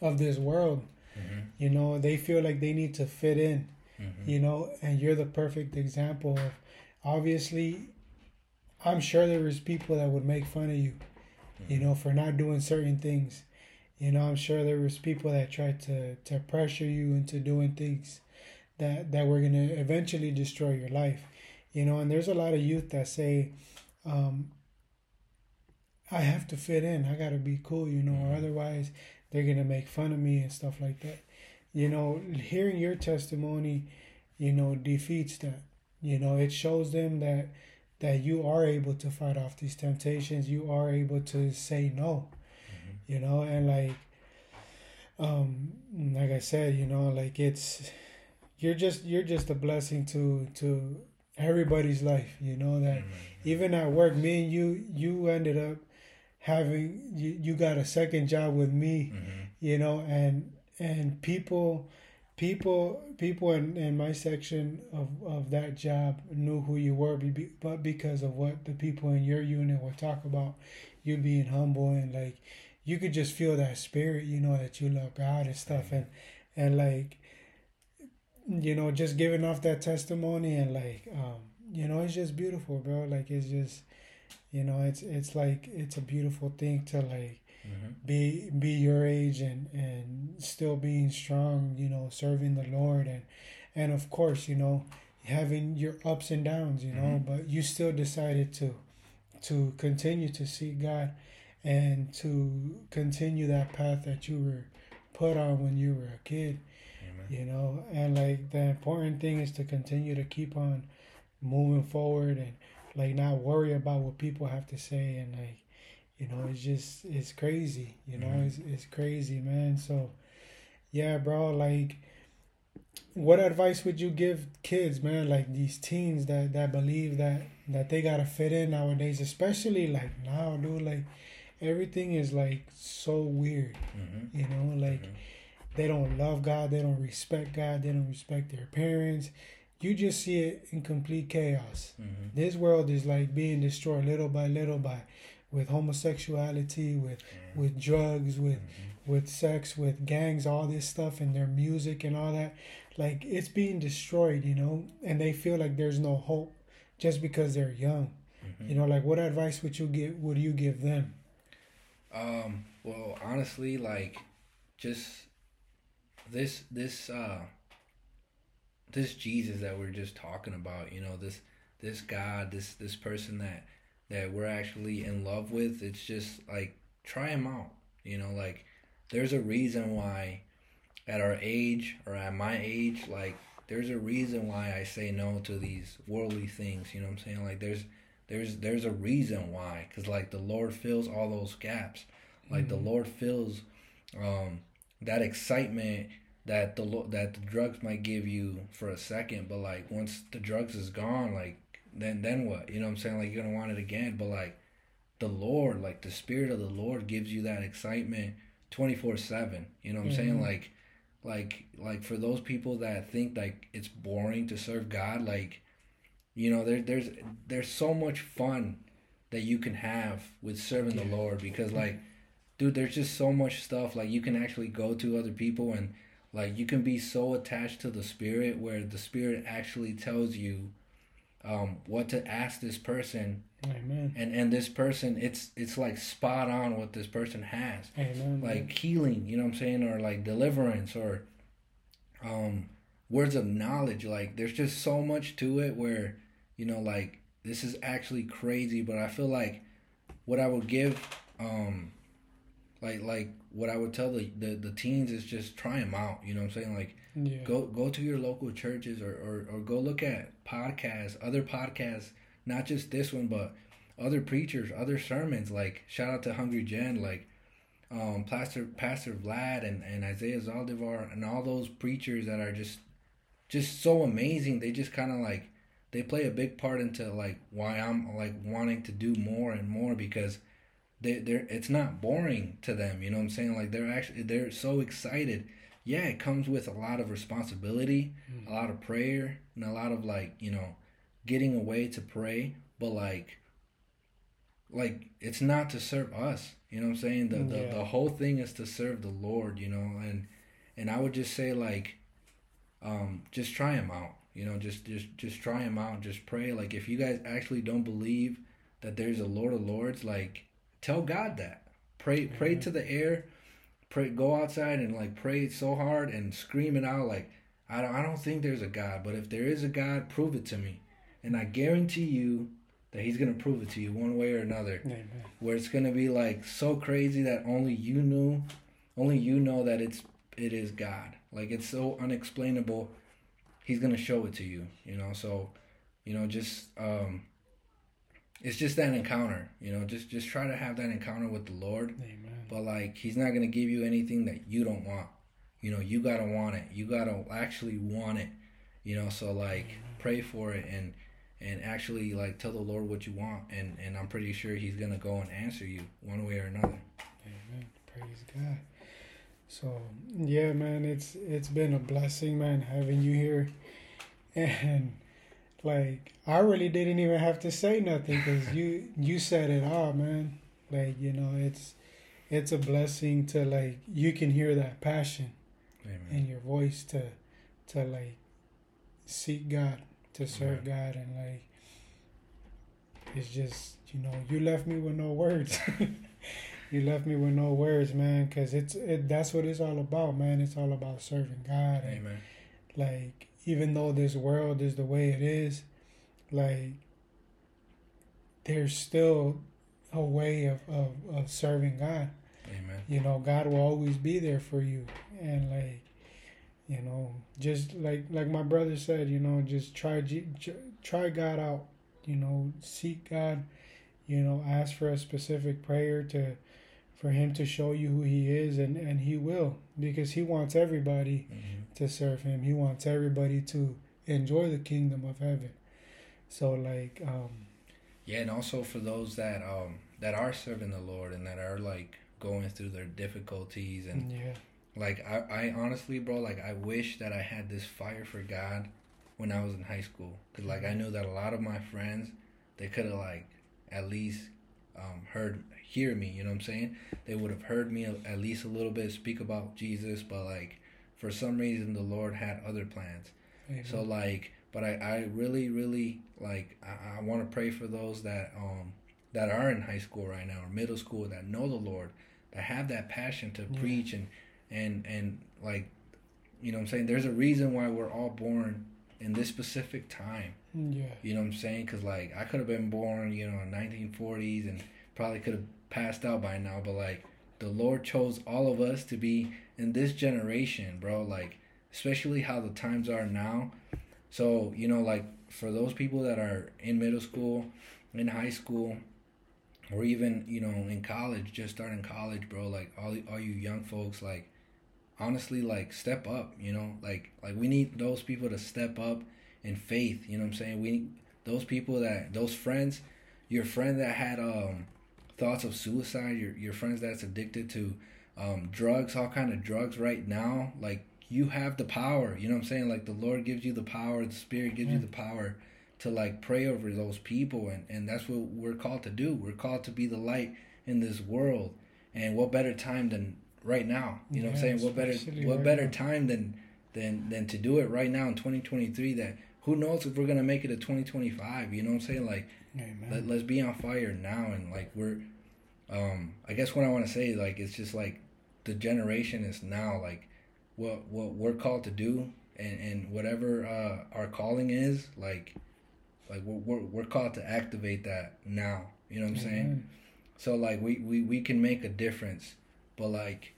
of this world mm-hmm. you know they feel like they need to fit in mm-hmm. you know and you're the perfect example of obviously i'm sure there was people that would make fun of you mm-hmm. you know for not doing certain things you know i'm sure there was people that tried to to pressure you into doing things that that were going to eventually destroy your life you know and there's a lot of youth that say um, i have to fit in i got to be cool you know or mm-hmm. otherwise they're going to make fun of me and stuff like that you know hearing your testimony you know defeats that you know it shows them that that you are able to fight off these temptations you are able to say no mm-hmm. you know and like um like i said you know like it's you're just you're just a blessing to to everybody's life you know that mm-hmm. even at work me and you you ended up having you, you got a second job with me mm-hmm. you know and and people people people in, in my section of, of that job knew who you were but because of what the people in your unit would talk about you being humble and like you could just feel that spirit you know that you love god and stuff and and like you know, just giving off that testimony and like, um, you know, it's just beautiful, bro. Like it's just, you know, it's it's like it's a beautiful thing to like mm-hmm. be be your age and and still being strong, you know, serving the Lord and and of course, you know, having your ups and downs, you know, mm-hmm. but you still decided to to continue to seek God and to continue that path that you were put on when you were a kid you know? And like the important thing is to continue to keep on moving forward and like not worry about what people have to say and like you know it's just it's crazy you know? Mm-hmm. it's, it's crazy man. So yeah bro like what advice would you give kids man? Like these teens that that believe that that they gotta fit in nowadays especially like now dude like everything is like so weird mm-hmm. you know? Like mm-hmm they don't love God, they don't respect God, they don't respect their parents. You just see it in complete chaos. Mm-hmm. This world is like being destroyed little by little by with homosexuality, with mm-hmm. with drugs, with mm-hmm. with sex, with gangs, all this stuff and their music and all that. Like it's being destroyed, you know, and they feel like there's no hope just because they're young. Mm-hmm. You know, like what advice would you give would you give them? Um, well, honestly, like just this this uh this Jesus that we're just talking about, you know, this this God, this this person that that we're actually in love with, it's just like try him out. You know, like there's a reason why at our age or at my age, like there's a reason why I say no to these worldly things, you know what I'm saying? Like there's there's there's a reason why cuz like the Lord fills all those gaps. Like mm-hmm. the Lord fills um that excitement that the that the drugs might give you for a second, but like once the drugs is gone, like then then what? You know what I'm saying? Like you're gonna want it again, but like the Lord, like the Spirit of the Lord gives you that excitement twenty four seven. You know what I'm mm-hmm. saying? Like like like for those people that think like it's boring to serve God, like you know, there there's there's so much fun that you can have with serving the Lord because like dude there's just so much stuff like you can actually go to other people and like you can be so attached to the spirit where the spirit actually tells you um, what to ask this person. Amen. and and this person it's it's like spot on what this person has. Amen. like healing you know what i'm saying? Or like deliverance or um words of knowledge. Like there's just so much to it where you know like this is actually crazy. But i feel like what i would give um like like what I would tell the, the, the teens is just try them out. You know what I'm saying? Like yeah. go go to your local churches or, or, or go look at podcasts, other podcasts, not just this one, but other preachers, other sermons. Like shout out to Hungry Gen, like um, Pastor Pastor Vlad and, and Isaiah Saldivar and all those preachers that are just just so amazing. They just kind of like they play a big part into like why I'm like wanting to do more and more because they they're it's not boring to them. You know what I'm saying? Like they're actually they're so excited. Yeah, it comes with a lot of responsibility, mm. a lot of prayer, and a lot of like you know getting away to pray. But like like it's not to serve us. You know what I'm saying? The the, yeah. the whole thing is to serve the Lord. You know, and and I would just say like um, just try them out. You know, just just just try them out. Just pray. Like if you guys actually don't believe that there's a Lord of Lords, like tell God that. Pray mm-hmm. pray to the air. Pray go outside and like pray so hard and scream it out like I don't I don't think there's a God, but if there is a God, prove it to me. And I guarantee you that he's gonna prove it to you one way or another. Amen. Where it's gonna be like so crazy that only you knew only you know that it's it is God. Like it's so unexplainable. He's gonna show it to you, you know. So, you know, just um, it's just that encounter, you know. Just just try to have that encounter with the Lord. Amen. But like, He's not gonna give you anything that you don't want. You know, you gotta want it. You gotta actually want it. You know, so like, Amen. pray for it and and actually like tell the Lord what you want, and and I'm pretty sure He's gonna go and answer you one way or another. Amen. Praise God. So yeah, man, it's it's been a blessing, man, having you here, and like I really didn't even have to say nothing because you you said it all, man. Like you know, it's it's a blessing to like you can hear that passion Amen. in your voice to to like seek God, to serve Amen. God, and like it's just you know you left me with no words. you left me with no words, man, because it's it, that's what it's all about, man. It's all about serving God. And, Amen. Like even though this world is the way it is, like there's still a way of, of, of serving God. Amen. You know, God will always be there for you, and like, you know, just like like my brother said, you know, just try try God out. You know, seek God. You know, ask for a specific prayer to for him to show you who he is and and he will because he wants everybody mm-hmm. to serve him he wants everybody to enjoy the kingdom of heaven so like um yeah and also for those that um that are serving the lord and that are like going through their difficulties and yeah like I, I honestly bro like i wish that i had this fire for god when i was in high school because like i mm-hmm. knew that a lot of my friends they could have like at least um, heard hear me. You know what I'm saying? They would have heard me at least a little bit speak about Jesus, but like for some reason the Lord had other plans. Amen. So like, but I, I really really like I, I want to pray for those that um that are in high school right now or middle school that know the Lord that have that passion to yeah. preach and and and like you know what I'm saying there's a reason why we're all born in this specific time. Yeah. You know what I'm saying? Cuz like I could have been born, you know, in 1940s and probably could have passed out by now, but like the Lord chose all of us to be in this generation, bro. Like, especially how the times are now. So, you know, like for those people that are in middle school, in high school, or even, you know, in college, just starting college, bro, like all all you young folks, like honestly, like step up, you know, like like we need those people to step up in faith, you know what I'm saying? We need those people that those friends, your friend that had um thoughts of suicide, your your friends that's addicted to um, drugs, all kind of drugs right now, like you have the power. You know what I'm saying? Like the Lord gives you the power, the Spirit gives you the power to like pray over those people, and and that's what we're called to do. We're called to be the light in this world, and what better time than right now? You know what I'm saying? What better what better time than than than to do it right now in 2023? That who knows if we're gonna make it to 2025? You know what I'm saying? Like let, let's be on fire now and like we're um i guess what i want to say like it's just like the generation is now like what what we're called to do and and whatever uh our calling is like like we're we're, we're called to activate that now. You know what i'm mm-hmm. saying so like we, we we can make a difference but like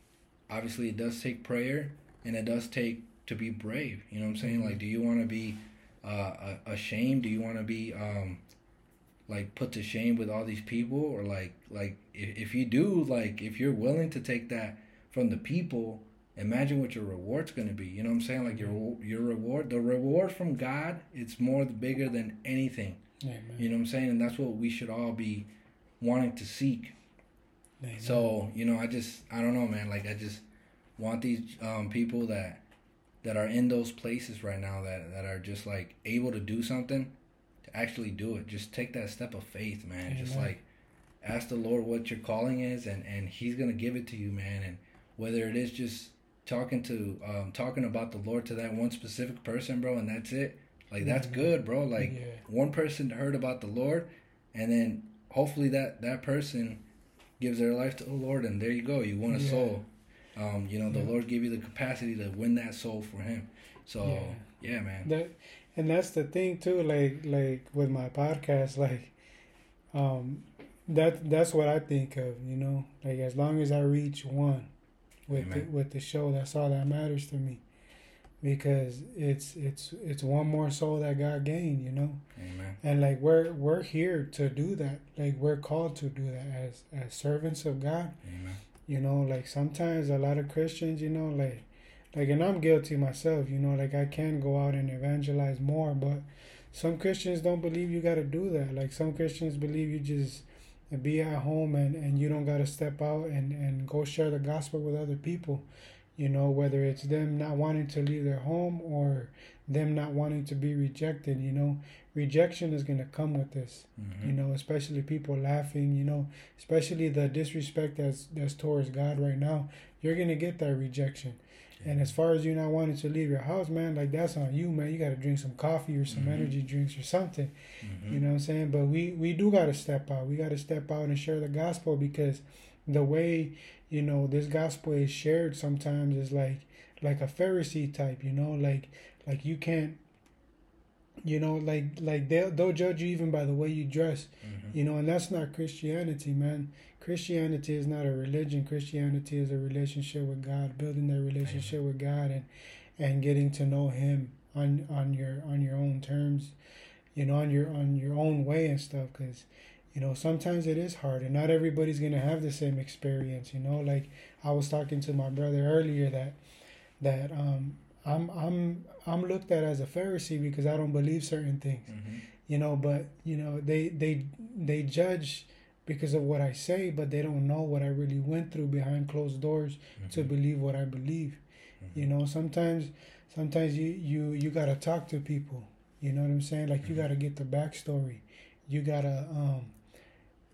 obviously it does take prayer and it does take to be brave. You know what i'm saying? Mm-hmm. like do you want to be uh ashamed? Do you want to be um like put to shame with all these people or like like if, if you do like if you're willing to take that from the people imagine what your reward's going to be. You know what I'm saying? Like your your reward, the reward from God, it's more bigger than anything. Amen. You know what I'm saying? And that's what we should all be wanting to seek. Amen. So you know, I just I don't know, man. Like I just want these um, people that that are in those places right now that that are just like able to do something to actually do it. Just take that step of faith, man. Amen. Just like ask the Lord what your calling is, and and He's gonna give it to you, man. And whether it is just talking to um, talking about the Lord to that one specific person, bro, and that's it. Like that's mm-hmm. good, bro. Like yeah. one person heard about the Lord, and then hopefully that that person gives their life to the Lord, and there you go. You won a yeah. soul. Um, you know, the yeah. Lord gave you the capacity to win that soul for Him. So yeah, man. That and that's the thing too. Like like with my podcast, like um, that that's what I think of. You know, like as long as I reach one with the, with the show, that's all that matters to me. Because it's it's it's one more soul that got gained, you know. Amen. And like we're we're here to do that. Like we're called to do that as as servants of God. Amen. You know, like sometimes a lot of Christians, you know, like like and I'm guilty myself, you know, like I can go out and evangelize more, but some Christians don't believe you got to do that. Like some Christians believe you just be at home and, and you don't got to step out and, and go share the gospel with other people. You know, whether it's them not wanting to leave their home or them not wanting to be rejected, you know, rejection is going to come with this, mm-hmm. you know, especially people laughing, you know, especially the disrespect that's, that's towards God right now. You're going to get that rejection. And as far as you not wanting to leave your house, man, like that's on you, man. You got to drink some coffee or some mm-hmm. energy drinks or something. Mm-hmm. You know what I'm saying? But we we do got to step out. We got to step out and share the gospel because the way you know this gospel is shared sometimes is like like a Pharisee type. You know, like like you can't. You know, like like they'll they'll judge you even by the way you dress. Mm-hmm. You know, and that's not Christianity, man. Christianity is not a religion. Christianity is a relationship with God, building that relationship with God and and getting to know him on on your on your own terms, you know, on your on your own way and stuff cuz you know, sometimes it is hard and not everybody's going to have the same experience, you know, like I was talking to my brother earlier that that um I'm I'm I'm looked at as a Pharisee because I don't believe certain things. Mm-hmm. You know, but you know, they they they judge because of what I say, but they don't know what I really went through behind closed doors mm-hmm. to believe what I believe. Mm-hmm. You know, sometimes sometimes you you you gotta talk to people. You know what I'm saying? Like mm-hmm. you gotta get the backstory. You gotta um,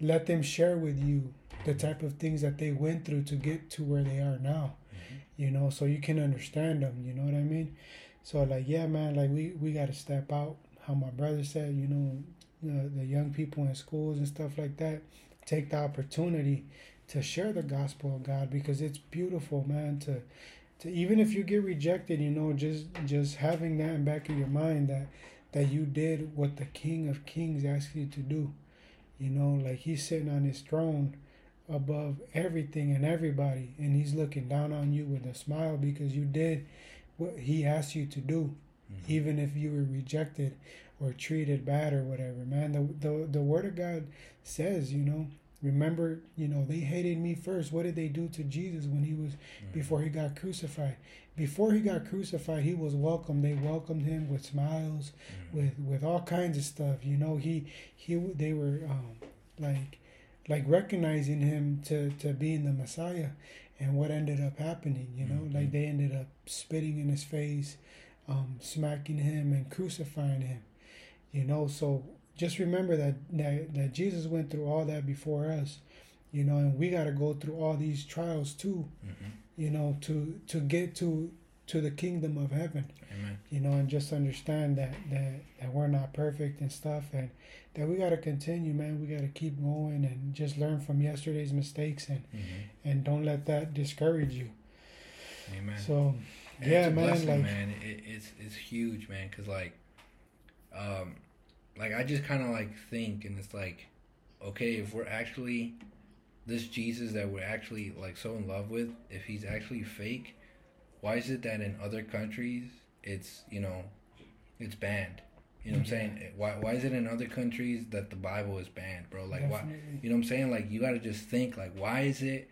let them share with you the type of things that they went through to get to where they are now. Mm-hmm. You know, so you can understand them. You know what I mean? So like, yeah, man, like we we gotta step out. How my brother said, you know, the, the young people in schools and stuff like that take the opportunity to share the gospel of God because it's beautiful, man. To to even if you get rejected, you know, just just having that in back of your mind that that you did what the King of Kings asked you to do. You know, like he's sitting on his throne above everything and everybody, and he's looking down on you with a smile because you did what he asked you to do, mm-hmm. even if you were rejected or treated bad or whatever, man. The, the the word of God says, you know, remember, you know, they hated me first. What did they do to Jesus when he was mm-hmm. before he got crucified? Before he got crucified, he was welcomed. They welcomed him with smiles, mm-hmm. with with all kinds of stuff. You know, he he they were um, like like recognizing him to to being the Messiah. And what ended up happening, you know, mm-hmm. like they ended up spitting in his face, um, smacking him and crucifying him you know, so just remember that, that that Jesus went through all that before us, you know, and we got to go through all these trials too, mm-hmm. you know, to to get to to the kingdom of heaven. Amen. You know, and just understand that that that we're not perfect and stuff, and that we got to continue, man. We got to keep going and just learn from yesterday's mistakes, and mm-hmm. and don't let that discourage you. Amen. So, yeah, man, blessing, like man, it, it's it's huge, man, because like, um, like I just kind of like think, and it's like, okay, if we're actually this Jesus that we're actually like so in love with, if he's actually fake, why is it that in other countries it's you know, it's banned? You know what I'm saying? Why why is it in other countries that the Bible is banned, bro? Like Definitely. why? You know what I'm saying? Like you got to just think like why is it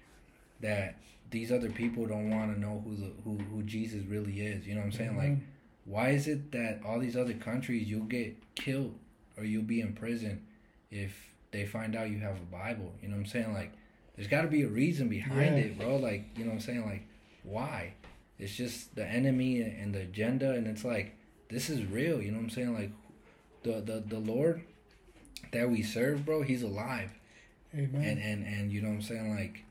that these other people don't want to know who the who, who Jesus really is. You know what I'm saying? Mm-hmm. Like, why is it that all these other countries you'll get killed or you'll be in prison if they find out you have a Bible? You know what I'm saying? Like, there's got to be a reason behind Yeah. it, bro. Like, you know what I'm saying? Like, why? It's just the enemy and the agenda, and it's like this is real. You know what I'm saying? Like, the the the Lord that we serve, bro, He's alive Amen. and and and you know what I'm saying like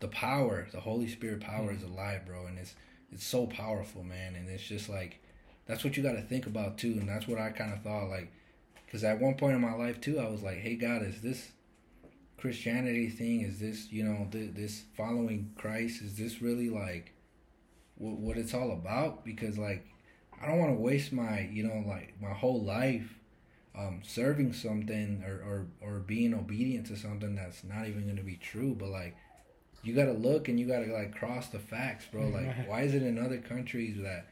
the power the Holy Spirit power mm. is alive bro and it's it's so powerful man and it's just like that's what you got to think about too and that's what I kind of thought like because at one point in my life too I was like hey God is this Christianity thing is this you know th- this following Christ is this really like what, what it's all about? Because like I don't want to waste my you know like my whole life um, serving something or, or, or being obedient to something that's not even going to be true but like you got to look and you got to like cross the facts bro. Like why is it in other countries that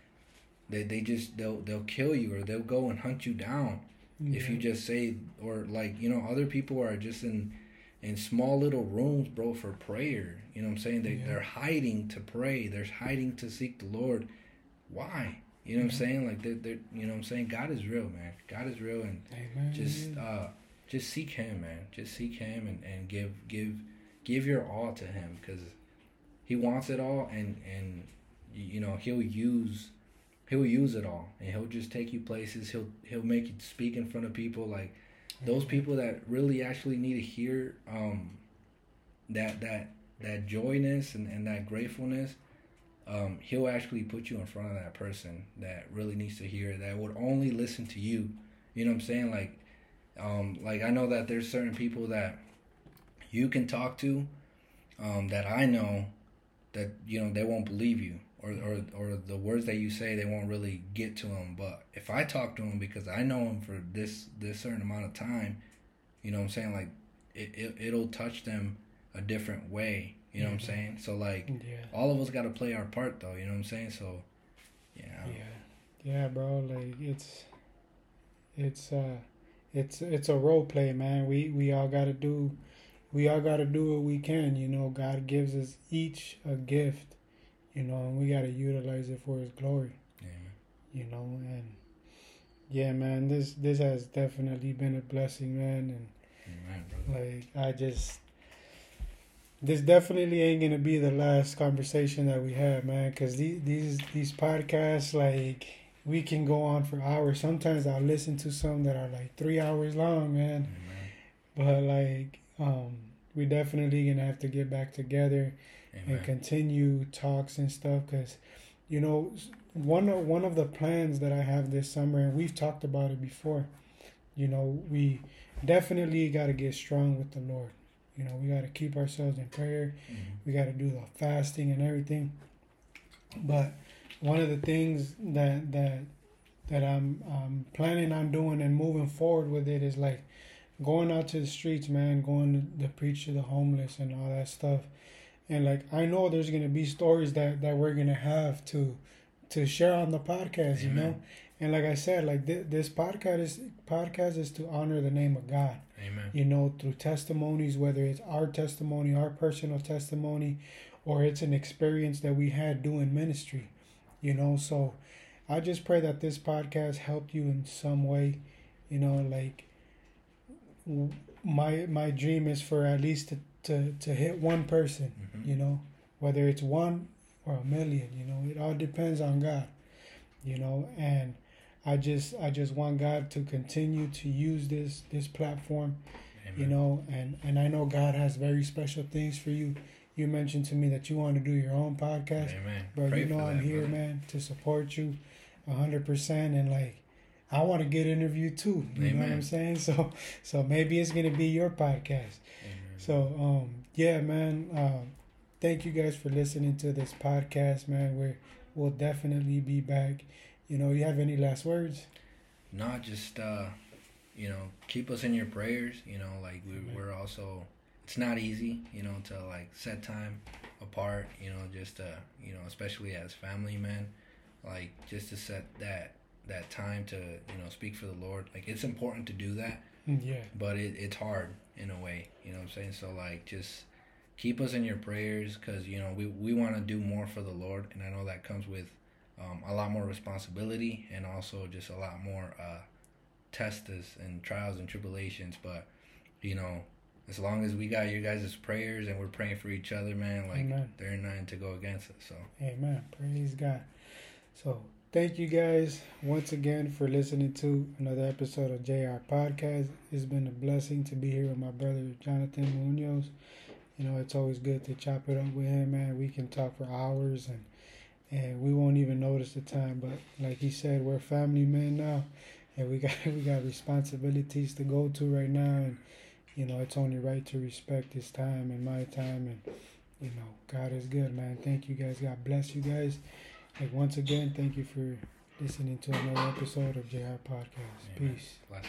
they, they just they'll they'll kill you or they'll go and hunt you down if you just say or like you know other people are just in in small little rooms bro for prayer. You know what i'm saying? They, Yeah. they're hiding to pray. They're hiding to seek the lord. Why? You know what i'm saying? Like they're, they're you know what i'm saying? God is real man. God is real and Amen. just uh just seek him man. Just seek him and, and give give give your all to him because he wants it all and and you you know he'll use he'll use it all and he'll just take you places. He'll he'll make you speak in front of people. Like those people that really actually need to hear um that that that joyness and, and that gratefulness um he'll actually put you in front of that person that really needs to hear that would only listen to you. You know what i'm saying? Like um like i know that there's certain people that you can talk to um that i know that you know they won't believe you or, or or the words that you say they won't really get to them but if i talk to them because i know them for this this certain amount of time you know what i'm saying like it, it it'll touch them a different way you know what i'm Mhm. saying so like Yeah. all of us got to play our part though you know what i'm saying so yeah Yeah, yeah, bro. Like it's, it's uh, it's it's a role play, man. We we all gotta do, we all gotta do what we can. You know, God gives us each a gift, you know, and we gotta utilize it for His glory. yeah You know, and yeah, man, this this has definitely been a blessing, man, and Amen, like I just this definitely ain't gonna be the last conversation that we have, man. Cause these these these podcasts, like we can go on for hours. Sometimes I'll listen to some that are like three hours long, man. Amen. But like, um, we definitely gonna have to get back together and continue talks and stuff. Cause you know, one of one of the plans that I have this summer, and we've talked about it before. You know, we definitely got to get strong with the Lord. You know, we got to keep ourselves in prayer. Mhm. We got to do the fasting and everything. But one of the things that that that I'm um, planning on doing and moving forward with it is like going out to the streets, man, going to, to preach to the homeless and all that stuff. And like I know there's gonna be stories that that we're gonna have to to share on the podcast, you know. And like I said, like th- this podcast is podcast is to honor the name of God Amen. you know, through testimonies, whether it's our testimony, our personal testimony, or it's an experience that we had doing ministry, you know. So I just pray that this podcast helped you in some way, you know, like w- my my dream is for at least to, to, hit one person, Mhm. you know, whether it's one or a million, you know, it all depends on God, you know, and I just I just want God to continue to use this this platform Amen. you know and and i know god has very special things for you you mentioned to me that you want to do your own podcast Amen. bro Pray you know i'm that, here brother. man to support you 100% and like i want to get interviewed too you know what i'm saying so so maybe it's gonna be your podcast Amen. So um yeah man um thank you guys for listening to this podcast man. We're we'll definitely be back. You know you have any last words? Not just uh you know keep us in your prayers. You know like we, Amen. we're also it's not easy you know to like set time apart you know just uh you know especially as family men like just to set that that time to you know speak for the lord. Like it's important to do that yeah but it, it's hard in a way you know what i'm saying so like just keep us in your prayers because you know we we want to do more for the Lord, and I know that comes with um, a lot more responsibility and also just a lot more uh, tests and trials and tribulations. But you know, as long as we got your guys' prayers and we're praying for each other, man, like Amen. they're nothing to go against us. So Amen. Praise God. So thank you guys once again for listening to another episode of JR Podcast. It's been a blessing to be here with my brother Jonathan Munoz. You know, it's always good to chop it up with him, man. We can talk for hours and and we won't even notice the time. But like he said, we're family men now, and we got we got responsibilities to go to right now, and you know it's only right to respect his time and my time, and you know God is good, man. Thank you guys. God bless you guys. Like once again, thank you for listening to another episode of JR Podcast. Amen. Peace. Bless.